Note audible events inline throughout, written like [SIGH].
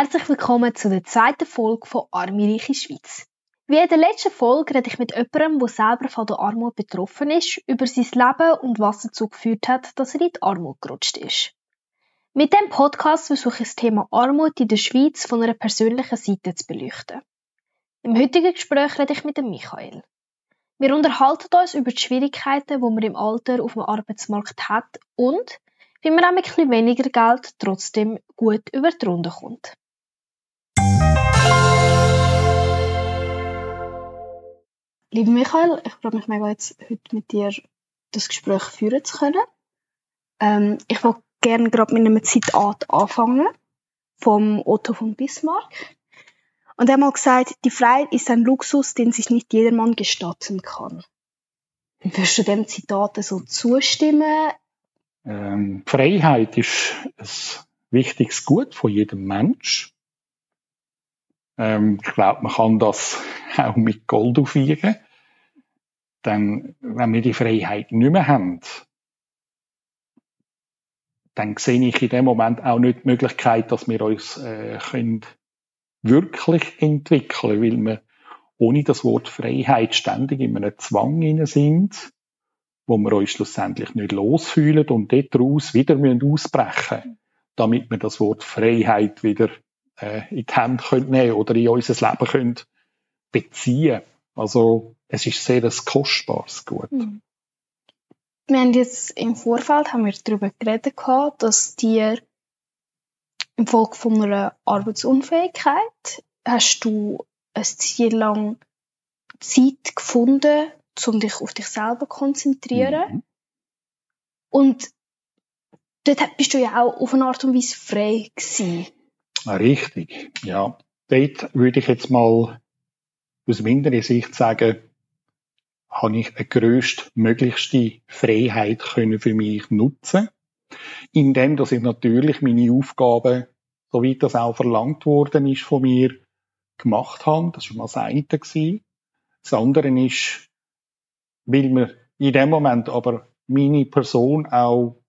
Herzlich willkommen zu der zweiten Folge von Arme Reiche Schweiz. Wie in der letzten Folge rede ich mit jemandem, der selber von der Armut betroffen ist, über sein Leben und was dazu geführt hat, dass er in die Armut gerutscht ist. Mit dem Podcast versuche ich das Thema Armut in der Schweiz von einer persönlichen Seite zu beleuchten. Im heutigen Gespräch rede ich mit dem Michael. Wir unterhalten uns über die Schwierigkeiten, die man im Alter auf dem Arbeitsmarkt hat und wie man auch mit etwas weniger Geld trotzdem gut über die Runde kommt. Lieber Michael, ich freue mich mega jetzt heute mit dir das Gespräch führen zu können. Ähm, ich will gerne gerade mit einem Zitat anfangen vom Otto von Bismarck. Und er hat mal gesagt, die Freiheit ist ein Luxus, den sich nicht jedermann gestatten kann. Würdest du dem Zitat so zustimmen? Ähm, Freiheit ist ein wichtiges Gut von jedem Mensch. Ähm, ich glaube, man kann das auch mit Gold aufwiegen. Denn wenn wir die Freiheit nicht mehr haben, dann sehe ich in dem Moment auch nicht die Möglichkeit, dass wir uns äh, können wirklich entwickeln, weil wir ohne das Wort Freiheit ständig in einem Zwang sind, wo wir uns schlussendlich nicht losfühlen und daraus wieder ausbrechen müssen, damit wir das Wort Freiheit wieder äh, in die Hände können nehmen oder in unser Leben können beziehen Also es ist sehr ein kostbares Gut. Mhm. Wir haben jetzt im Vorfeld haben wir darüber geredet, dass dir im Folge von einer Arbeitsunfähigkeit hast du ein Ziel lang Zeit gefunden, um dich auf dich selber zu konzentrieren. Mhm. Und dort bist du ja auch auf eine Art und Weise frei gewesen. Ah, richtig, ja. Dort würde ich jetzt mal aus meiner Sicht sagen, habe ich eine grösstmöglichste Freiheit können für mich nutzen indem dass ich natürlich meine Aufgaben, soweit das auch verlangt worden ist von mir, gemacht habe. Das war mal das eine. Gewesen. Das andere ist, weil mir in dem Moment aber meine Person auch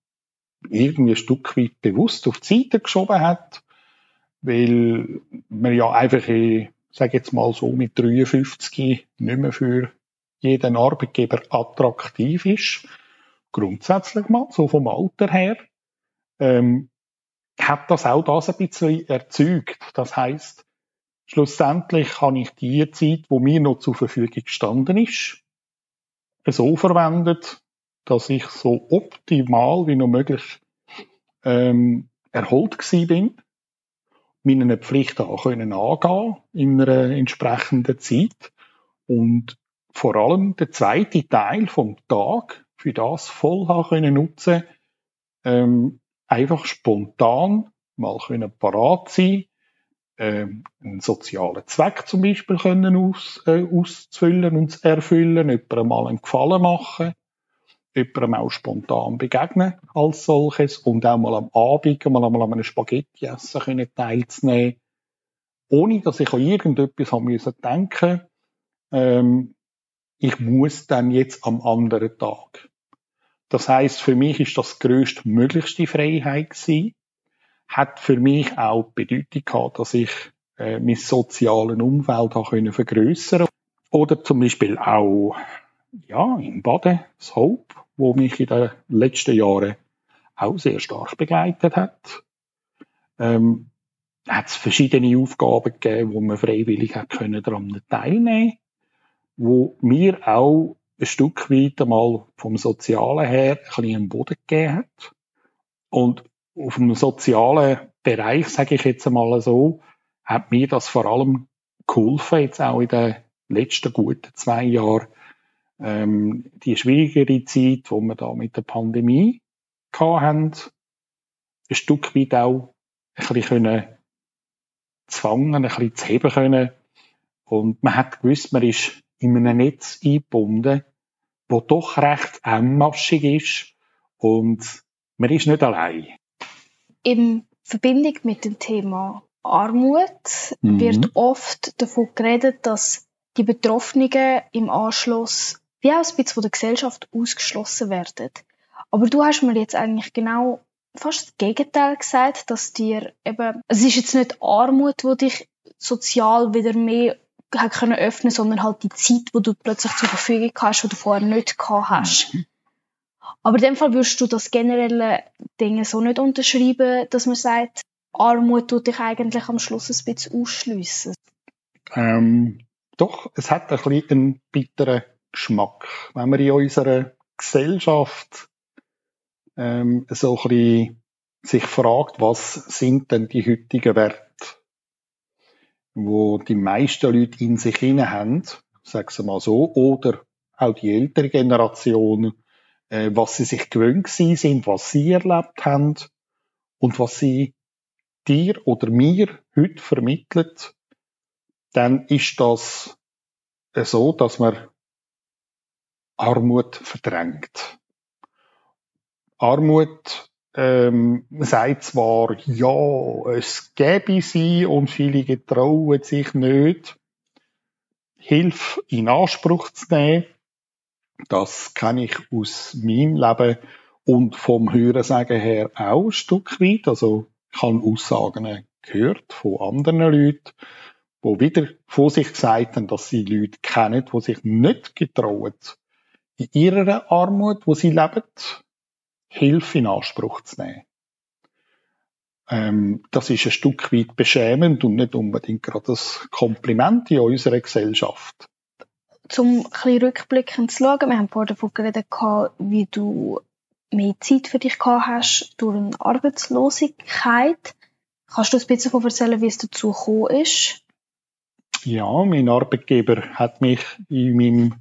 irgendwie ein Stück weit bewusst auf die Seite geschoben hat, weil man ja einfach, ich sage jetzt mal so, mit 53 nicht mehr für jeden Arbeitgeber attraktiv ist. Grundsätzlich mal, so vom Alter her ähm, hat das auch das ein bisschen erzeugt. Das heißt, schlussendlich habe ich die Zeit, wo mir noch zur Verfügung gestanden ist, so verwendet, dass ich so optimal wie noch möglich ähm, erholt gewesen bin, meinen Pflichten auch können angehen in einer entsprechenden Zeit. Und vor allem der zweite Teil vom Tag für das voll haben können nutzen, ähm, einfach spontan mal können parat sein, ähm, einen sozialen Zweck zum Beispiel können aus, äh, auszufüllen und zu erfüllen, jemandem mal einen Gefallen machen, jemandem auch spontan begegnen als solches und auch mal am Abend mal einmal an einem Spaghetti essen können teilzunehmen, ohne dass ich an irgendetwas haben müssen denken, ähm, ich muss dann jetzt am anderen Tag. Das heißt, für mich ist das größtmöglichste Freiheit gewesen. Hat für mich auch die Bedeutung gehabt, dass ich äh, mein sozialen Umfeld vergrößern oder zum Beispiel auch ja im Baden das Hope, wo mich in den letzten Jahren auch sehr stark begleitet hat. Ähm, hat es verschiedene Aufgaben gegeben, wo man freiwillig hat können daran teilnehmen, wo mir auch ein Stück weit einmal vom Sozialen her ein bisschen einen Boden gegeben hat. Und auf dem sozialen Bereich, sage ich jetzt einmal so, hat mir das vor allem geholfen, jetzt auch in den letzten guten zwei Jahren, ähm, die schwierigere Zeit, wo wir da mit der Pandemie hatten, ein Stück weit auch ein bisschen können zwangen, ein bisschen zu heben können. Und man hat gewusst, man ist in einem Netz eingebunden, wo doch recht engmaschig ist und man ist nicht allein. In Verbindung mit dem Thema Armut mhm. wird oft davon geredet, dass die Betroffenen im Anschluss wie auch ein bisschen von der Gesellschaft ausgeschlossen werden. Aber du hast mir jetzt eigentlich genau fast das Gegenteil gesagt, dass dir eben, es ist jetzt nicht Armut, wo dich sozial wieder mehr hat können öffnen, sondern halt die Zeit, wo du plötzlich zur Verfügung hast, die du vorher nicht gehabt hast. Mhm. Aber in dem Fall würdest du das generelle Dinge so nicht unterschreiben, dass man sagt, Armut tut dich eigentlich am Schluss ein bisschen ausschliessen. Ähm, doch, es hat ein bisschen einen bitteren Geschmack. Wenn man in unserer Gesellschaft ähm, so ein bisschen sich fragt, was sind denn die heutigen Werte, wo die meisten Leute in sich hinein haben, sagen wir mal so, oder auch die ältere Generation, äh, was sie sich gewöhnt sind, was sie erlebt haben und was sie dir oder mir heute vermittelt, dann ist das so, dass man Armut verdrängt. Armut ähm, sagt zwar, ja, es gäbe sie und viele getrauen sich nicht, Hilfe in Anspruch zu nehmen. Das kenne ich aus meinem Leben und vom Hörensagen her auch ein Stück weit. Also ich habe Aussagen gehört von anderen Leuten, wo wieder vor sich gesagt haben, dass sie Leute kennen, die sich nicht getrauen, in ihrer Armut, wo sie leben, Hilfe in Anspruch zu nehmen. Ähm, das ist ein Stück weit beschämend und nicht unbedingt gerade das Kompliment in unserer Gesellschaft. Zum ein bisschen rückblickend zu schauen, wir haben vorhin davon geredet, wie du mehr Zeit für dich gehabt hast durch eine Arbeitslosigkeit. Kannst du ein bisschen davon erzählen, wie es dazu gekommen ist? Ja, mein Arbeitgeber hat mich in meinem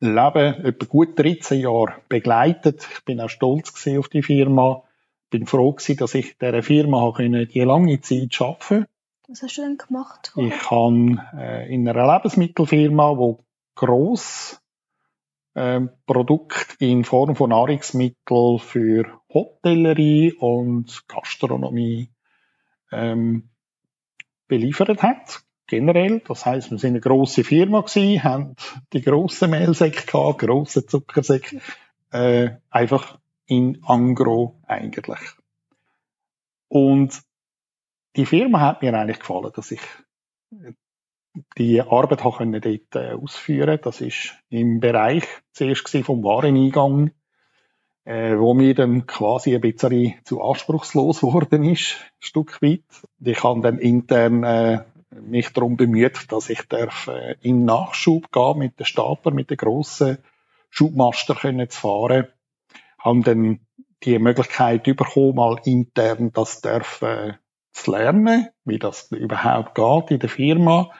Leben etwa gut 13 Jahre begleitet. Ich bin auch stolz auf die Firma. Bin froh gewesen, dass ich dieser Firma die lange Zeit arbeiten konnte. Was hast du denn gemacht? Ich habe äh, in einer Lebensmittelfirma, wo gross ähm, Produkt in Form von Nahrungsmitteln für Hotellerie und Gastronomie ähm, beliefert hat. Generell, das heißt, wir sind eine grosse Firma gewesen, haben die grossen Mehlsäcke gehabt, grossen Zuckersäcke, äh, einfach in Angro eigentlich. Und die Firma hat mir eigentlich gefallen, dass ich die Arbeit habe können dort äh, ausführen. Das ist im Bereich zuerst vom Wareneingang, äh, wo mir dann quasi ein bisschen zu anspruchslos [LAUGHS] worden ist, ein Stück weit. Ich habe dann intern äh, mich darum bemüht, dass ich darf, äh, in Nachschub gehen mit den Stapler, mit den grossen Schubmaster können zu fahren. Haben dann die Möglichkeit bekommen, mal intern das darf, äh, zu lernen, wie das überhaupt geht in der Firma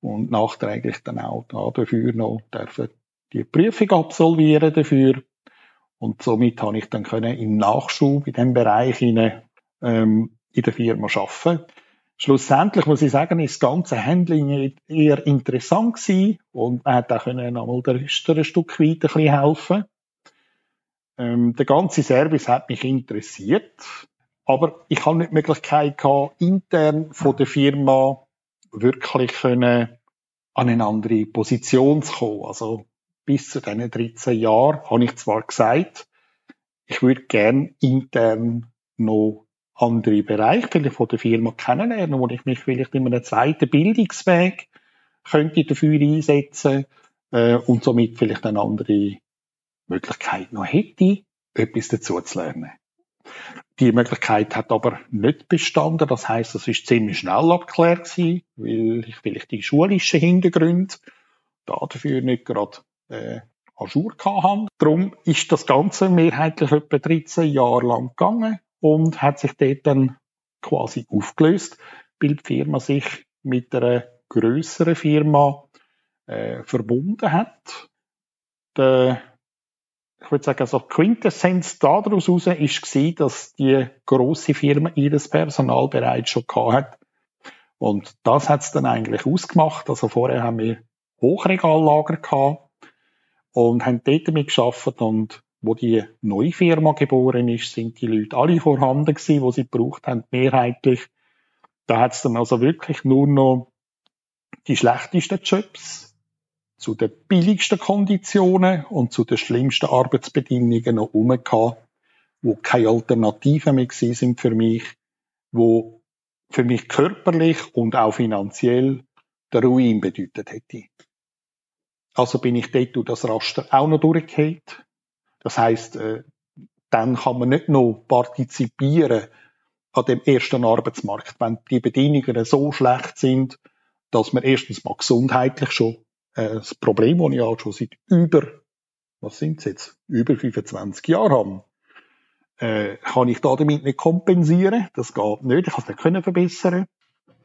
und nachträglich dann auch dafür noch dürfen die Prüfung absolvieren dafür. Und somit habe ich dann können im Nachschub in diesem Bereich in, ähm, in der Firma arbeiten. Schlussendlich muss ich sagen, ist das ganze Handling eher interessant gewesen und man hat auch können einmal der Rüster ein Stück weit ein bisschen helfen. Ähm, der ganze Service hat mich interessiert, aber ich habe nicht die Möglichkeit gehabt, intern von der Firma wirklich können an eine andere Position zu kommen. Also bis zu diesen 13 Jahren habe ich zwar gesagt, ich würde gern intern noch andere Bereiche vielleicht von der Firma kennenlernen, wo ich mich vielleicht in einem zweiten Bildungsweg könnte dafür einsetzen äh, und somit vielleicht eine andere Möglichkeit noch hätte, etwas dazu zu lernen. Die Möglichkeit hat aber nicht bestanden. Das heißt, das ist ziemlich schnell abgeklärt gewesen, weil ich vielleicht die schulischen Hintergründe dafür nicht gerade äh, Ajour hatte. Darum ist das Ganze mehrheitlich etwa 13 Jahre lang gegangen und hat sich dort dann quasi aufgelöst, weil die Firma sich mit einer größeren Firma äh, verbunden hat. Der ich würde sagen, also Quintessenz daraus heraus war, dass die grosse Firma ihres Personal bereits schon hat. Und das hat es dann eigentlich ausgemacht. Also vorher haben wir Hochregallager gehabt und haben dort damit geschafft und wo die neue Firma geboren ist, sind die Leute alle vorhanden gewesen, wo sie gebraucht haben, mehrheitlich. Da hat es dann also wirklich nur noch die schlechtesten Jobs zu den billigsten Konditionen und zu den schlimmsten Arbeitsbedingungen noch umgehauen. wo keine Alternativen mehr sind für mich, wo für mich körperlich und auch finanziell der Ruin bedeutet hätte. Also bin ich dort durch das Raster auch noch durchgehend. Das heißt, äh, dann kann man nicht noch partizipieren an dem ersten Arbeitsmarkt, wenn die Bedingungen so schlecht sind, dass man erstens mal gesundheitlich schon äh, das Problem, das ich auch schon seit über, was sind jetzt, über 25 Jahren habe, äh, kann ich da damit nicht kompensieren. Das geht nicht. Ich kann es nicht können verbessern.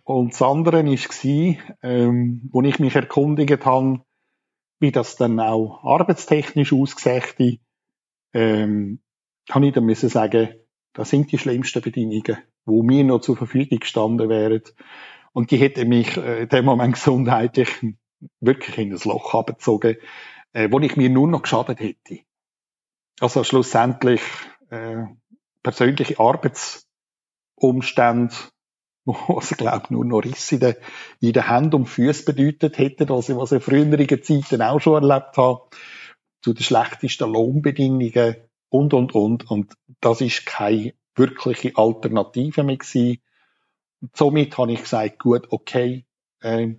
Und das andere war, ähm, wo ich mich erkundigt habe, wie das dann auch arbeitstechnisch ausgesehen ähm, kann ich dann müssen sagen, das sind die schlimmsten Bedingungen, wo mir noch zur Verfügung gestanden wären. Und die hätten mich äh, in dem Moment gesundheitlich wirklich in das Loch abgezogen, äh, wo ich mir nur noch geschadet hätte. Also schlussendlich äh, persönliche Arbeitsumstände, [LAUGHS] wo also, glaube nur noch Risse in den, in den Händen und Füßen bedeutet hätten, also was ich in früheren Zeiten auch schon erlebt habe, zu den schlechtesten Lohnbedingungen und, und, und. Und das ist keine wirkliche Alternative mehr gewesen. Und somit habe ich gesagt, gut, okay, äh,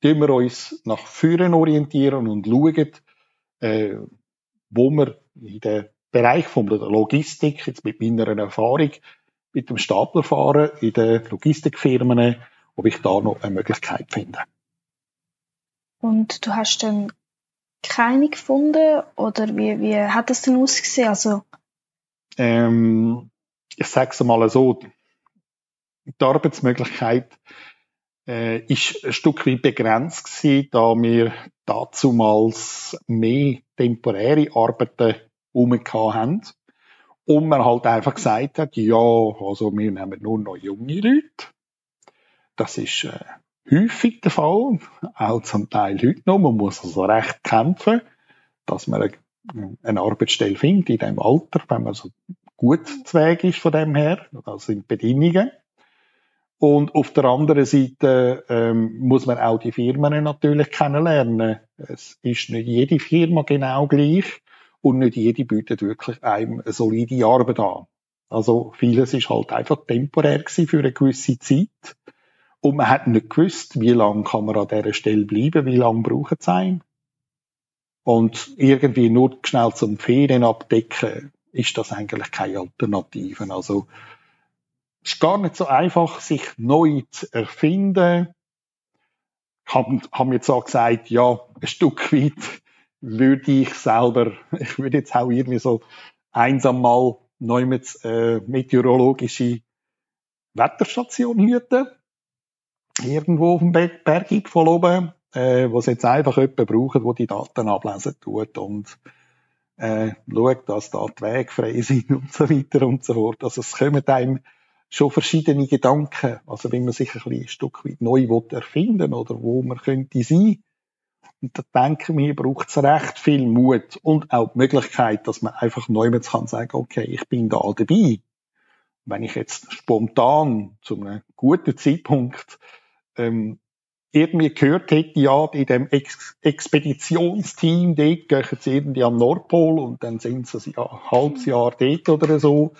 tun wir uns nach vorne orientieren und schauen, äh, wo wir in den Bereich von der Logistik, jetzt mit meiner Erfahrung, mit dem Staplerfahren in den Logistikfirmen, ob ich da noch eine Möglichkeit finde. Und du hast dann keine gefunden oder wie, wie hat das denn ausgesehen? Also ähm, ich sage es mal so, die Arbeitsmöglichkeit äh, ist ein Stück weit begrenzt gewesen, da wir dazumals mehr temporäre Arbeiten umgehauen haben. Und man halt einfach gesagt hat, ja, also wir nehmen nur noch junge Leute. Das ist äh, häufig der Fall, auch zum Teil heute noch. Man muss also recht kämpfen, dass man eine Arbeitsstelle findet in dem Alter, wenn man so gut zu Weg ist von dem her. Das sind Bedingungen. Und auf der anderen Seite ähm, muss man auch die Firmen natürlich kennenlernen. Es ist nicht jede Firma genau gleich und nicht jede bietet wirklich einem eine solide Arbeit an. Also vieles ist halt einfach temporär für eine gewisse Zeit. Und man hat nicht gewusst, wie lange kann man an dieser Stelle bleiben, wie lange braucht es einen. Und irgendwie nur schnell zum Ferien abdecken, ist das eigentlich keine Alternative. Also, es ist gar nicht so einfach, sich neu zu erfinden. Haben, haben jetzt auch gesagt, ja, ein Stück weit würde ich selber, [LAUGHS] ich würde jetzt auch irgendwie so einsam mal neu mit äh, meteorologische Wetterstation hüten irgendwo auf dem Berggipfel oben, äh, was jetzt einfach jemand braucht, wo die Daten ablesen tut und äh, schaut, dass da die Wege frei [LAUGHS] sind und so weiter und so fort. Also es kommen einem schon verschiedene Gedanken, also wenn man sich ein, ein Stück weit neu erfinden oder wo man könnte sein. Und da denken wir, braucht es recht viel Mut und auch die Möglichkeit, dass man einfach neu kann sagen, okay, ich bin da dabei. Wenn ich jetzt spontan zu einem guten Zeitpunkt ähm, irgendwie gehört hätte, ja, in dem Ex Expeditionsteam, dort gehen sie irgendwie am Nordpol und dann sind sie ein halbes Jahr dort oder so.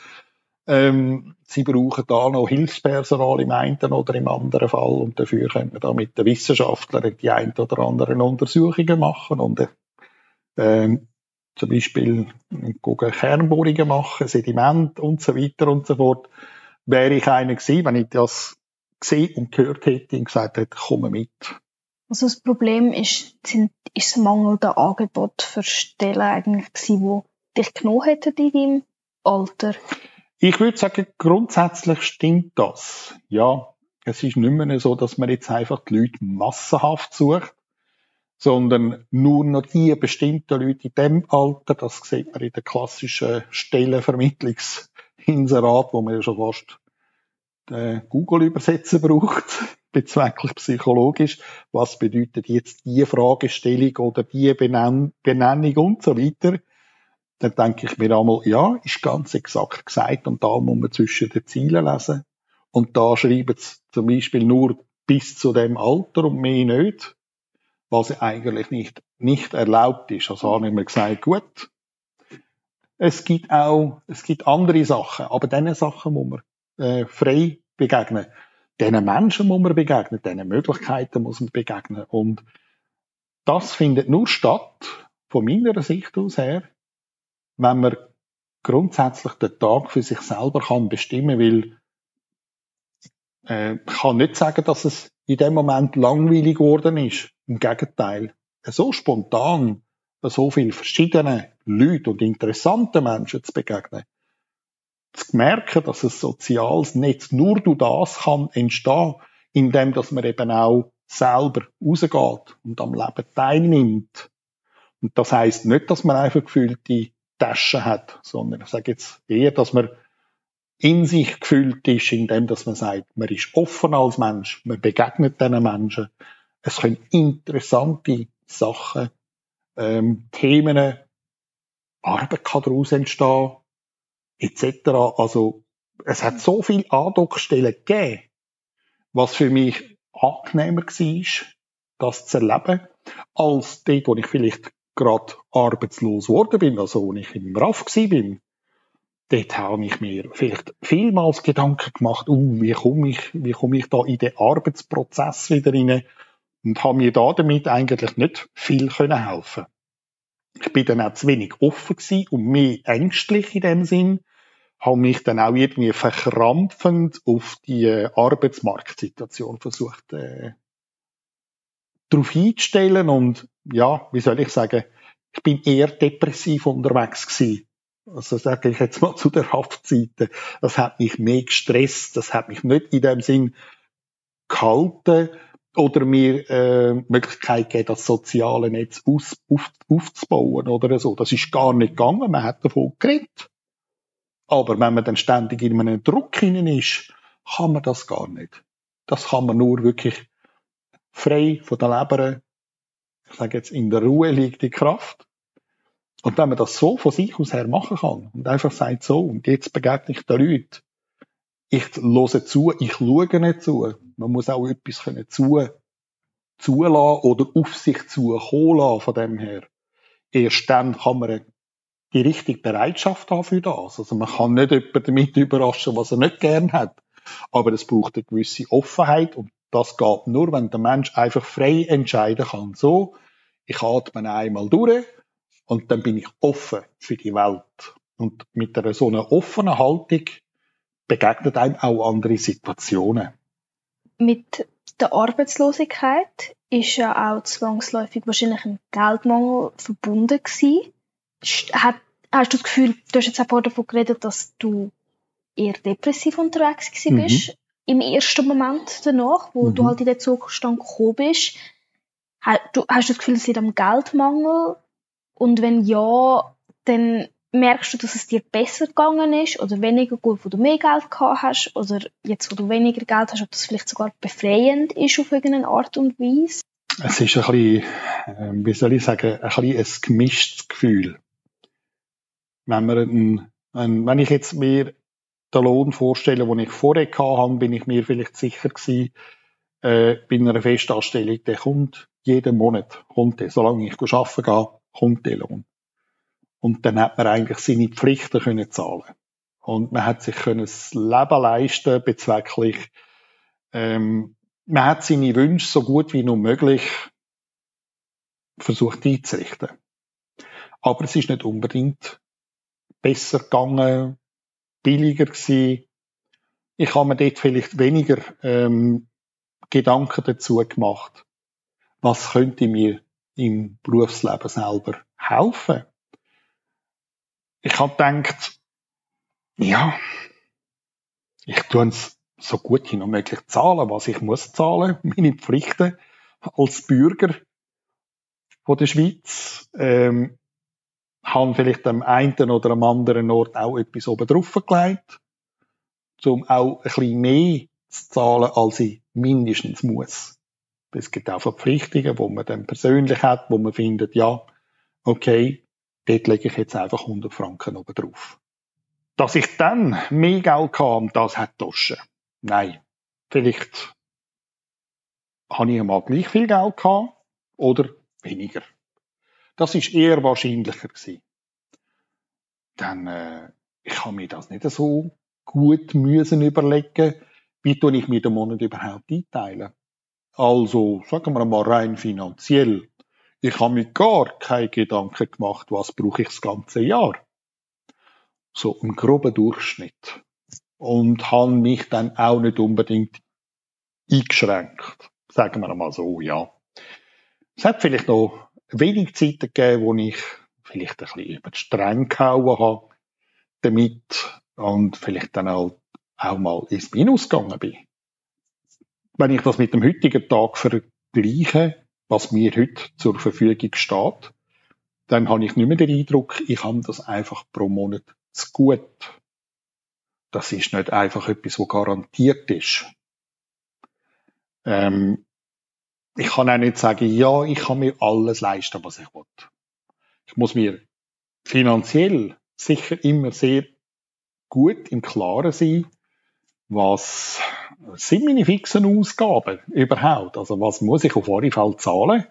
Ähm, sie brauchen da noch Hilfspersonal im einen oder im anderen Fall und dafür können wir da mit den Wissenschaftlern die ein oder anderen Untersuchungen machen und äh, zum Beispiel gucken Kernbohrungen machen, Sediment und so weiter und so fort. Wäre ich einer gewesen, wenn ich das gesehen und gehört hätte und gesagt hätte, komme mit. Also das Problem ist, sind, ist das mangelnde Angebot für Stellen eigentlich gewesen, die dich genommen hätten in deinem Alter? Ich würde sagen, grundsätzlich stimmt das. Ja, es ist nicht mehr so, dass man jetzt einfach die Leute massenhaft sucht, sondern nur noch die bestimmten Leute in dem Alter, das sieht man in den klassischen Stellenvermittlungsinserat, wo man ja schon fast äh, Google-Übersetzer braucht, [LAUGHS] bezwecklich psychologisch. Was bedeutet jetzt die Fragestellung oder die Benenn Benennung und so weiter? Dann denke ich mir einmal, ja, ist ganz exakt gesagt und da muss man zwischen den Zielen lesen. Und da schreiben sie zum Beispiel nur bis zu dem Alter und mehr nicht, was eigentlich nicht, nicht erlaubt ist. Also haben wir gesagt, gut, es gibt auch, es gibt andere Sachen, aber diesen Sachen muss man äh, frei begegnen. Diesen Menschen muss man begegnen, diesen Möglichkeiten muss man begegnen. Und das findet nur statt, von meiner Sicht aus her, wenn man grundsätzlich den Tag für sich selber kann bestimmen, weil äh, ich kann nicht sagen, dass es in dem Moment langweilig geworden ist. Im Gegenteil, so spontan, so viele verschiedene Leute und interessante Menschen zu begegnen, zu merken, dass ein soziales Netz nur durch das kann entstehen, indem dass man eben auch selber rausgeht und am Leben teilnimmt. Und das heißt nicht, dass man einfach gefüllte Taschen hat, sondern ich sage jetzt eher, dass man in sich gefüllt ist, indem dass man sagt, man ist offen als Mensch, man begegnet diesen Menschen. Es können interessante Sachen, ähm, Themen, Arbeit kann daraus entstehen, etc. Also es hat so viele Andockstellen gegeben, was für mich angenehmer war, das zu erleben, als dort, wo ich vielleicht gerade arbeitslos geworden bin, also wo ich im RAF bin. Dort habe ich mir vielleicht vielmals Gedanken gemacht, uh, wie komme ich, wie komme ich da in den Arbeitsprozess wieder rein? Und habe mir da damit eigentlich nicht viel können helfen. Ich bin dann auch zu wenig offen gewesen und mehr ängstlich in dem Sinn, habe mich dann auch irgendwie verkrampfend auf die äh, Arbeitsmarktsituation versucht, äh, darauf einzustellen und ja, wie soll ich sagen, ich bin eher depressiv unterwegs gewesen. Also sage ich jetzt mal [LAUGHS] zu der Haftseite. Das hat mich mehr gestresst, das hat mich nicht in dem Sinn gehalten oder mir äh, Möglichkeit gegeben, das soziale Netz aus, auf, aufzubauen oder so. Das ist gar nicht gegangen, man hat davon geredet. Aber wenn man dann ständig in einem Druck hinein ist, kann man das gar nicht. Das kann man nur wirklich frei von der Leber, ich sage jetzt, in der Ruhe liegt die Kraft. Und wenn man das so von sich aus her machen kann und einfach sagt so, und jetzt begegne ich den Leuten, ich höre zu, ich schaue nicht zu. Man muss auch etwas können zu, zulassen oder auf sich zukommen lassen von dem her. Erst dann kann man die richtige Bereitschaft haben für das. Also man kann nicht jemanden damit überraschen, was er nicht gern hat. Aber es braucht eine gewisse Offenheit und das geht nur, wenn der Mensch einfach frei entscheiden kann. So, ich atme einmal durch und dann bin ich offen für die Welt. Und mit einer so einer offenen Haltung begegnet einem auch andere Situationen. Mit der Arbeitslosigkeit ist ja auch zwangsläufig wahrscheinlich ein Geldmangel verbunden gewesen. Hat, hast du das Gefühl, du hast jetzt auch davon geredet, dass du eher depressiv unterwegs gewesen mhm. bist, im ersten Moment danach, wo mhm. du halt in den Zustand gekommen bist. Hast du, hast du das Gefühl, es liegt am Geldmangel? Und wenn ja, dann merkst du, dass es dir besser gegangen ist oder weniger gut, wo du mehr Geld gehabt hast oder jetzt, wo du weniger Geld hast, ob das vielleicht sogar befreiend ist auf irgendeine Art und Weise? Es ist ein bisschen, äh, wie soll ich sagen, ein bisschen ein gemischtes Gefühl wenn, wir ein, ein, wenn ich jetzt mir den Lohn vorstelle, den ich vorher hatte, bin ich mir vielleicht sicher gewesen, äh, bei einer Festanstellung, der kommt jeden Monat, kommt der. Solange ich arbeiten gehe, kommt der Lohn. Und dann hat man eigentlich seine Pflichten können zahlen. Und man hat sich können das Leben leisten, bezwecklich, ähm, man hat seine Wünsche so gut wie nur möglich versucht einzurichten. Aber es ist nicht unbedingt besser gegangen, billiger gewesen. Ich habe mir dort vielleicht weniger ähm, Gedanken dazu gemacht, was könnte mir im Berufsleben selber helfen. Ich habe gedacht, ja, ich tue es so gut wie noch möglich zahlen, was ich muss zahlen, [LAUGHS] meine Pflichten als Bürger von der Schweiz. Ähm, haben vielleicht am einen oder am anderen Ort auch etwas oben drauf gelegt, um auch ein bisschen mehr zu zahlen, als ich mindestens muss. Es gibt auch Verpflichtungen, wo man dann persönlich hat, wo man findet, ja, okay, dort lege ich jetzt einfach 100 Franken oben drauf. Dass ich dann mehr Geld kam, das hat Taschen. Nein. Vielleicht habe ich einmal gleich viel Geld gehabt oder weniger. Das ist eher wahrscheinlicher gewesen. dann äh, ich kann mir das nicht so gut müssen überlegen, wie tue ich mir den Monat überhaupt einteilen. Also, sagen wir mal rein finanziell. Ich habe mir gar keine Gedanken gemacht, was brauche ich das ganze Jahr. So ein grober Durchschnitt. Und habe mich dann auch nicht unbedingt eingeschränkt. Sagen wir mal so, ja. Es hat vielleicht noch wenig Zeiten gegeben, wo ich vielleicht ein bisschen über die Stränge gehauen habe damit und vielleicht dann auch, auch mal ins Minus gegangen bin. Wenn ich das mit dem heutigen Tag vergleiche, was mir heute zur Verfügung steht, dann habe ich nicht mehr den Eindruck, ich habe das einfach pro Monat zu gut. Das ist nicht einfach etwas, was garantiert ist. Ähm, ich kann auch nicht sagen, ja, ich kann mir alles leisten, was ich will. Ich muss mir finanziell sicher immer sehr gut im Klaren sein, was sind meine fixen Ausgaben überhaupt? Also was muss ich auf Fälle zahlen?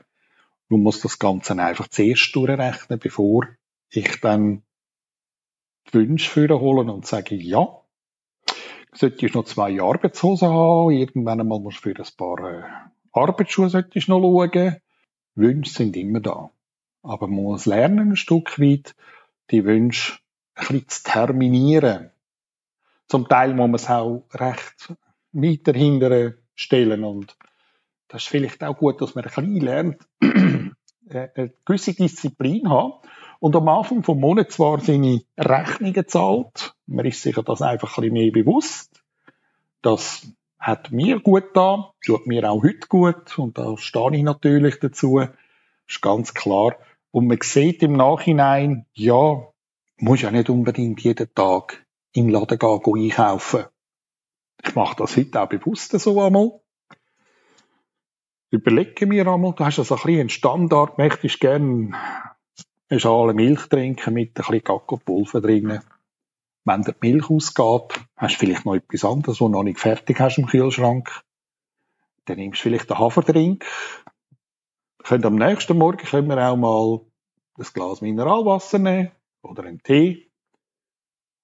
Du musst das Ganze einfach zuerst durchrechnen, bevor ich dann die Wünsche für und sage, ja, sollte ich noch zwei Arbeitshosen haben, irgendwann einmal musst du für ein paar äh, Arbeitsschuhe solltest noch schauen. Wünsche sind immer da. Aber man muss lernen, ein Stück weit, die Wünsche ein bisschen zu terminieren. Zum Teil muss man es auch recht weiter hinterher stellen und das ist vielleicht auch gut, dass man ein bisschen lernt, [CLEARS THROAT] äh, eine gewisse Disziplin haben und am Anfang vom Monat zwar seine Rechnungen zahlt, man ist sich das einfach ein bisschen mehr bewusst. Das hat mir gut da, tut mir auch heute gut und da stehe ich natürlich dazu, ist ganz klar. Und man sieht im Nachhinein, ja, muss ja nicht unbedingt jeden Tag den Laden gehen, einkaufen. Ich mache das heute auch bewusst so einmal. Überlege mir einmal, du hast also ein bisschen einen Standard, möchtest gerne eine Schale Milch trinken mit ein bisschen Kakaopulver drin. Wenn die Milch ausgeht, hast du vielleicht noch etwas anderes, was noch nicht fertig hast im Kühlschrank. Dann nimmst du vielleicht einen Haferdrink. Können am nächsten Morgen können wir auch mal ein Glas Mineralwasser nehmen oder einen Tee.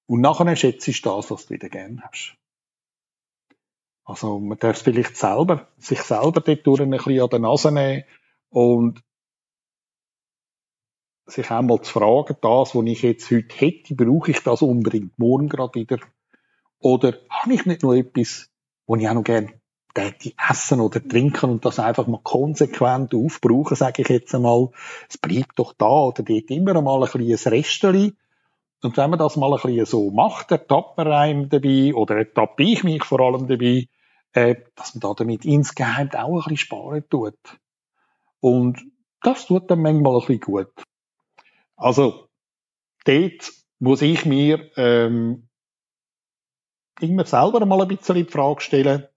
Und nachher schätzt du das, was du wieder gerne hast. Also, man darf vielleicht selber, sich selber dort durch ein bisschen an der Nase nehmen und sich einmal zu fragen, das, was ich jetzt heute hätte, brauche ich das unbedingt morgen gerade wieder? Oder habe ich nicht noch etwas, was ich auch noch gerne täte essen oder trinken und das einfach mal konsequent aufbrauchen, sage ich jetzt einmal. Es bleibt doch da oder dort immer mal ein kleines Restchen. Und wenn man das mal ein bisschen so macht, ertappt man einem dabei oder ertappe ich mich vor allem dabei, äh, dass man da damit insgeheim auch ein bisschen sparen tut. Und das tut dann manchmal ein bisschen gut. Also, dort muss ich mir ähm, immer selber mal ein bisschen die Frage stellen,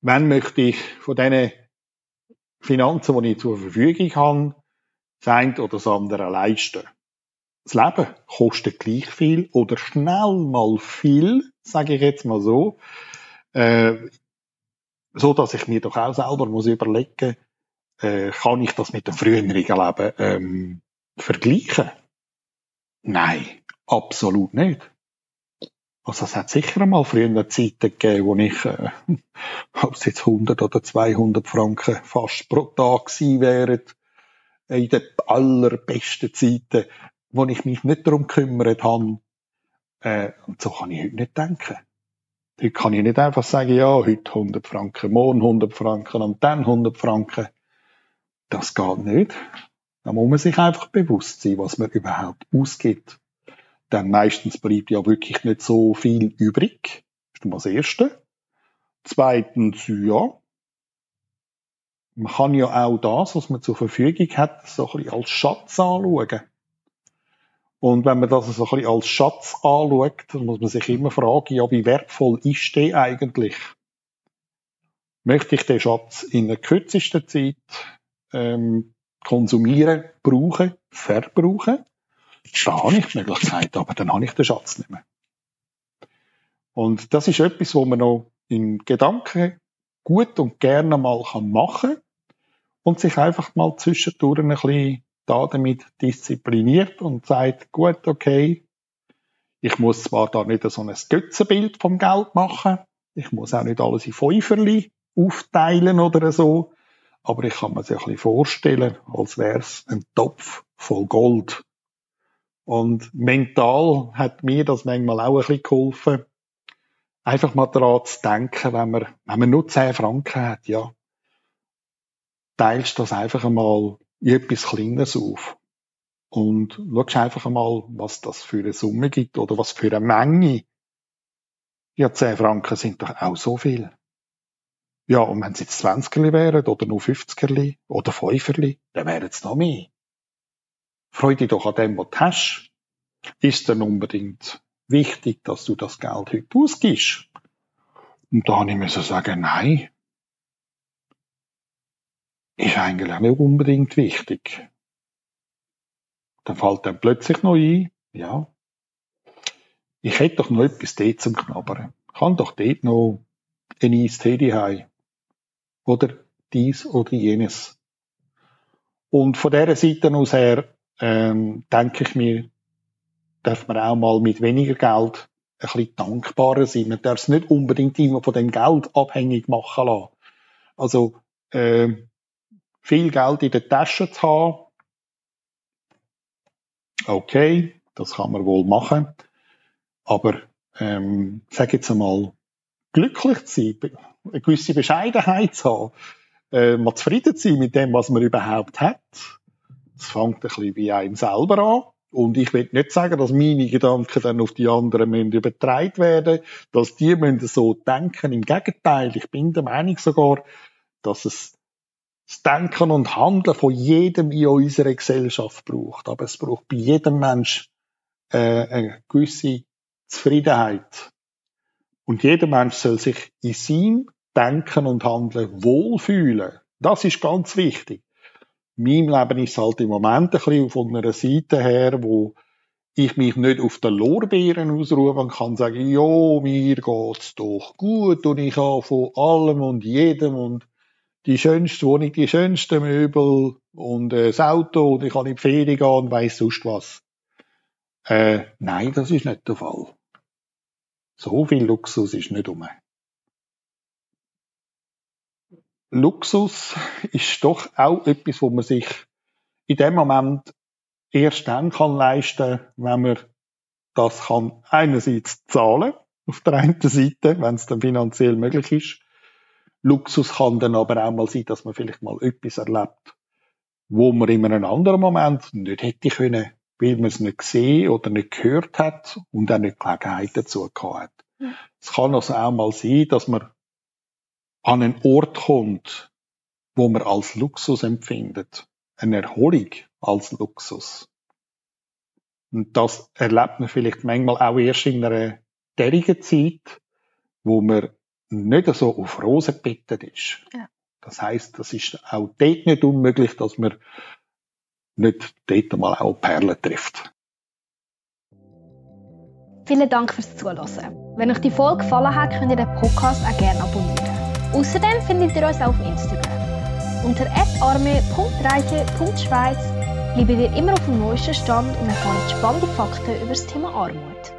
wann möchte ich von diesen Finanzen, die ich zur Verfügung habe, das eine oder das andere leisten. Das Leben kostet gleich viel oder schnell mal viel, sage ich jetzt mal so, äh, so dass ich mir doch auch selber muss überlegen, äh, kann ich das mit dem früheren Leben ähm, vergleichen? Nein, absolut nicht. Also es hat sicher einmal früher Zeiten gegeben, wo ich, äh, [LAUGHS] ob es jetzt 100 oder 200 Franken fast pro Tag gewesen wären, in den allerbesten Zeiten, wo ich mich nicht darum gekümmert habe. Äh, und so kann ich heute nicht denken. Heute kann ich nicht einfach sagen, ja, heute 100 Franken, morgen 100 Franken und dann 100 Franken. Das geht nicht. Da muss man sich einfach bewusst sein, was man überhaupt ausgibt dann meistens bleibt ja wirklich nicht so viel übrig. Das ist mal das Erste. Zweitens, ja, man kann ja auch das, was man zur Verfügung hat, so ein bisschen als Schatz anschauen. Und wenn man das so ein bisschen als Schatz anschaut, dann muss man sich immer fragen, ja, wie wertvoll ist der eigentlich? Möchte ich den Schatz in der kürzesten Zeit ähm, konsumieren, brauchen, verbrauchen? Da habe ich die Möglichkeit, aber dann habe ich den Schatz nicht mehr. Und das ist etwas, wo man noch in Gedanken gut und gerne mal machen kann und sich einfach mal zwischendurch ein bisschen da damit diszipliniert und sagt, gut, okay, Ich muss zwar da nicht so ein Götzenbild vom Geld machen, ich muss auch nicht alles in Fünferli aufteilen oder so, aber ich kann mir sich ein bisschen vorstellen, als wäre es ein Topf voll Gold. Und mental hat mir das manchmal auch ein bisschen geholfen, einfach mal daran zu denken, wenn man, wenn man nur 10 Franken hat, ja, teilst das einfach einmal in etwas Kleines auf. Und schaust einfach einmal, was das für eine Summe gibt oder was für eine Menge. Ja, 10 Franken sind doch auch so viel. Ja, und wenn es jetzt 20 wären oder nur 50 oder 5 dann wären es noch mehr. Freu dich doch an dem, was du hast. Ist dann unbedingt wichtig, dass du das Geld heute ausgibst? Und da musste ich sagen, nein. Ist eigentlich auch nicht unbedingt wichtig. Dann fällt dann plötzlich noch ein, ja, ich hätte doch noch etwas dort zum Knabbern. Ich kann doch dort noch ein Eistee haben. Oder dies oder jenes. Und von dieser Seite aus her, ähm, denke ich mir, darf man auch mal mit weniger Geld ein bisschen dankbarer sein. Man darf es nicht unbedingt immer von dem Geld abhängig machen lassen. Also, äh, viel Geld in der Tasche zu haben, okay, das kann man wohl machen. Aber, ähm, sag jetzt einmal, glücklich zu sein, eine gewisse Bescheidenheit zu haben, äh, mal zufrieden zu sein mit dem, was man überhaupt hat. Das fängt ein bisschen bei einem selber an. Und ich will nicht sagen, dass meine Gedanken dann auf die anderen müssen übertragen werden, dass die müssen so denken. Im Gegenteil, ich bin der Meinung sogar, dass es das Denken und Handeln von jedem in unserer Gesellschaft braucht. Aber es braucht bei jedem Mensch äh, eine gewisse Zufriedenheit. Und jeder Mensch soll sich in seinem Denken und Handeln wohlfühlen. Das ist ganz wichtig meinem Leben ist es halt im Moment ein bisschen von einer Seite her, wo ich mich nicht auf den Lorbeeren ausruhe und kann sagen, ja, mir geht's doch gut und ich habe von allem und jedem und die schönste Wohnung, die schönsten Möbel und äh, das Auto und ich kann in die Ferien gehen und weiss sonst was. Äh, nein, das ist nicht der Fall. So viel Luxus ist nicht um. Luxus ist doch auch etwas, wo man sich in dem Moment erst dann kann leisten, wenn man das kann einerseits zahlen, auf der einen Seite, wenn es dann finanziell möglich ist. Luxus kann dann aber auch mal sein, dass man vielleicht mal etwas erlebt, wo man in einem anderen Moment nicht hätte können, weil man es nicht gesehen oder nicht gehört hat und auch nicht Gelegenheit dazu gehabt hat. Es kann also auch mal sein, dass man an einen Ort kommt, wo man als Luxus empfindet. Eine Erholung als Luxus. Und das erlebt man vielleicht manchmal auch erst in einer derigen Zeit, wo man nicht so auf Rosen gebettet ist. Ja. Das heißt, das ist auch dort nicht unmöglich, dass man nicht dort mal auch Perlen trifft. Vielen Dank fürs Zuhören. Wenn euch die Folge gefallen hat, könnt ihr den Podcast auch gerne abonnieren. Außerdem findet ihr uns auf Instagram. Unter arme.reiche.schweiz bleiben wir immer auf dem neuesten Stand und erfahren spannende Fakten über das Thema Armut.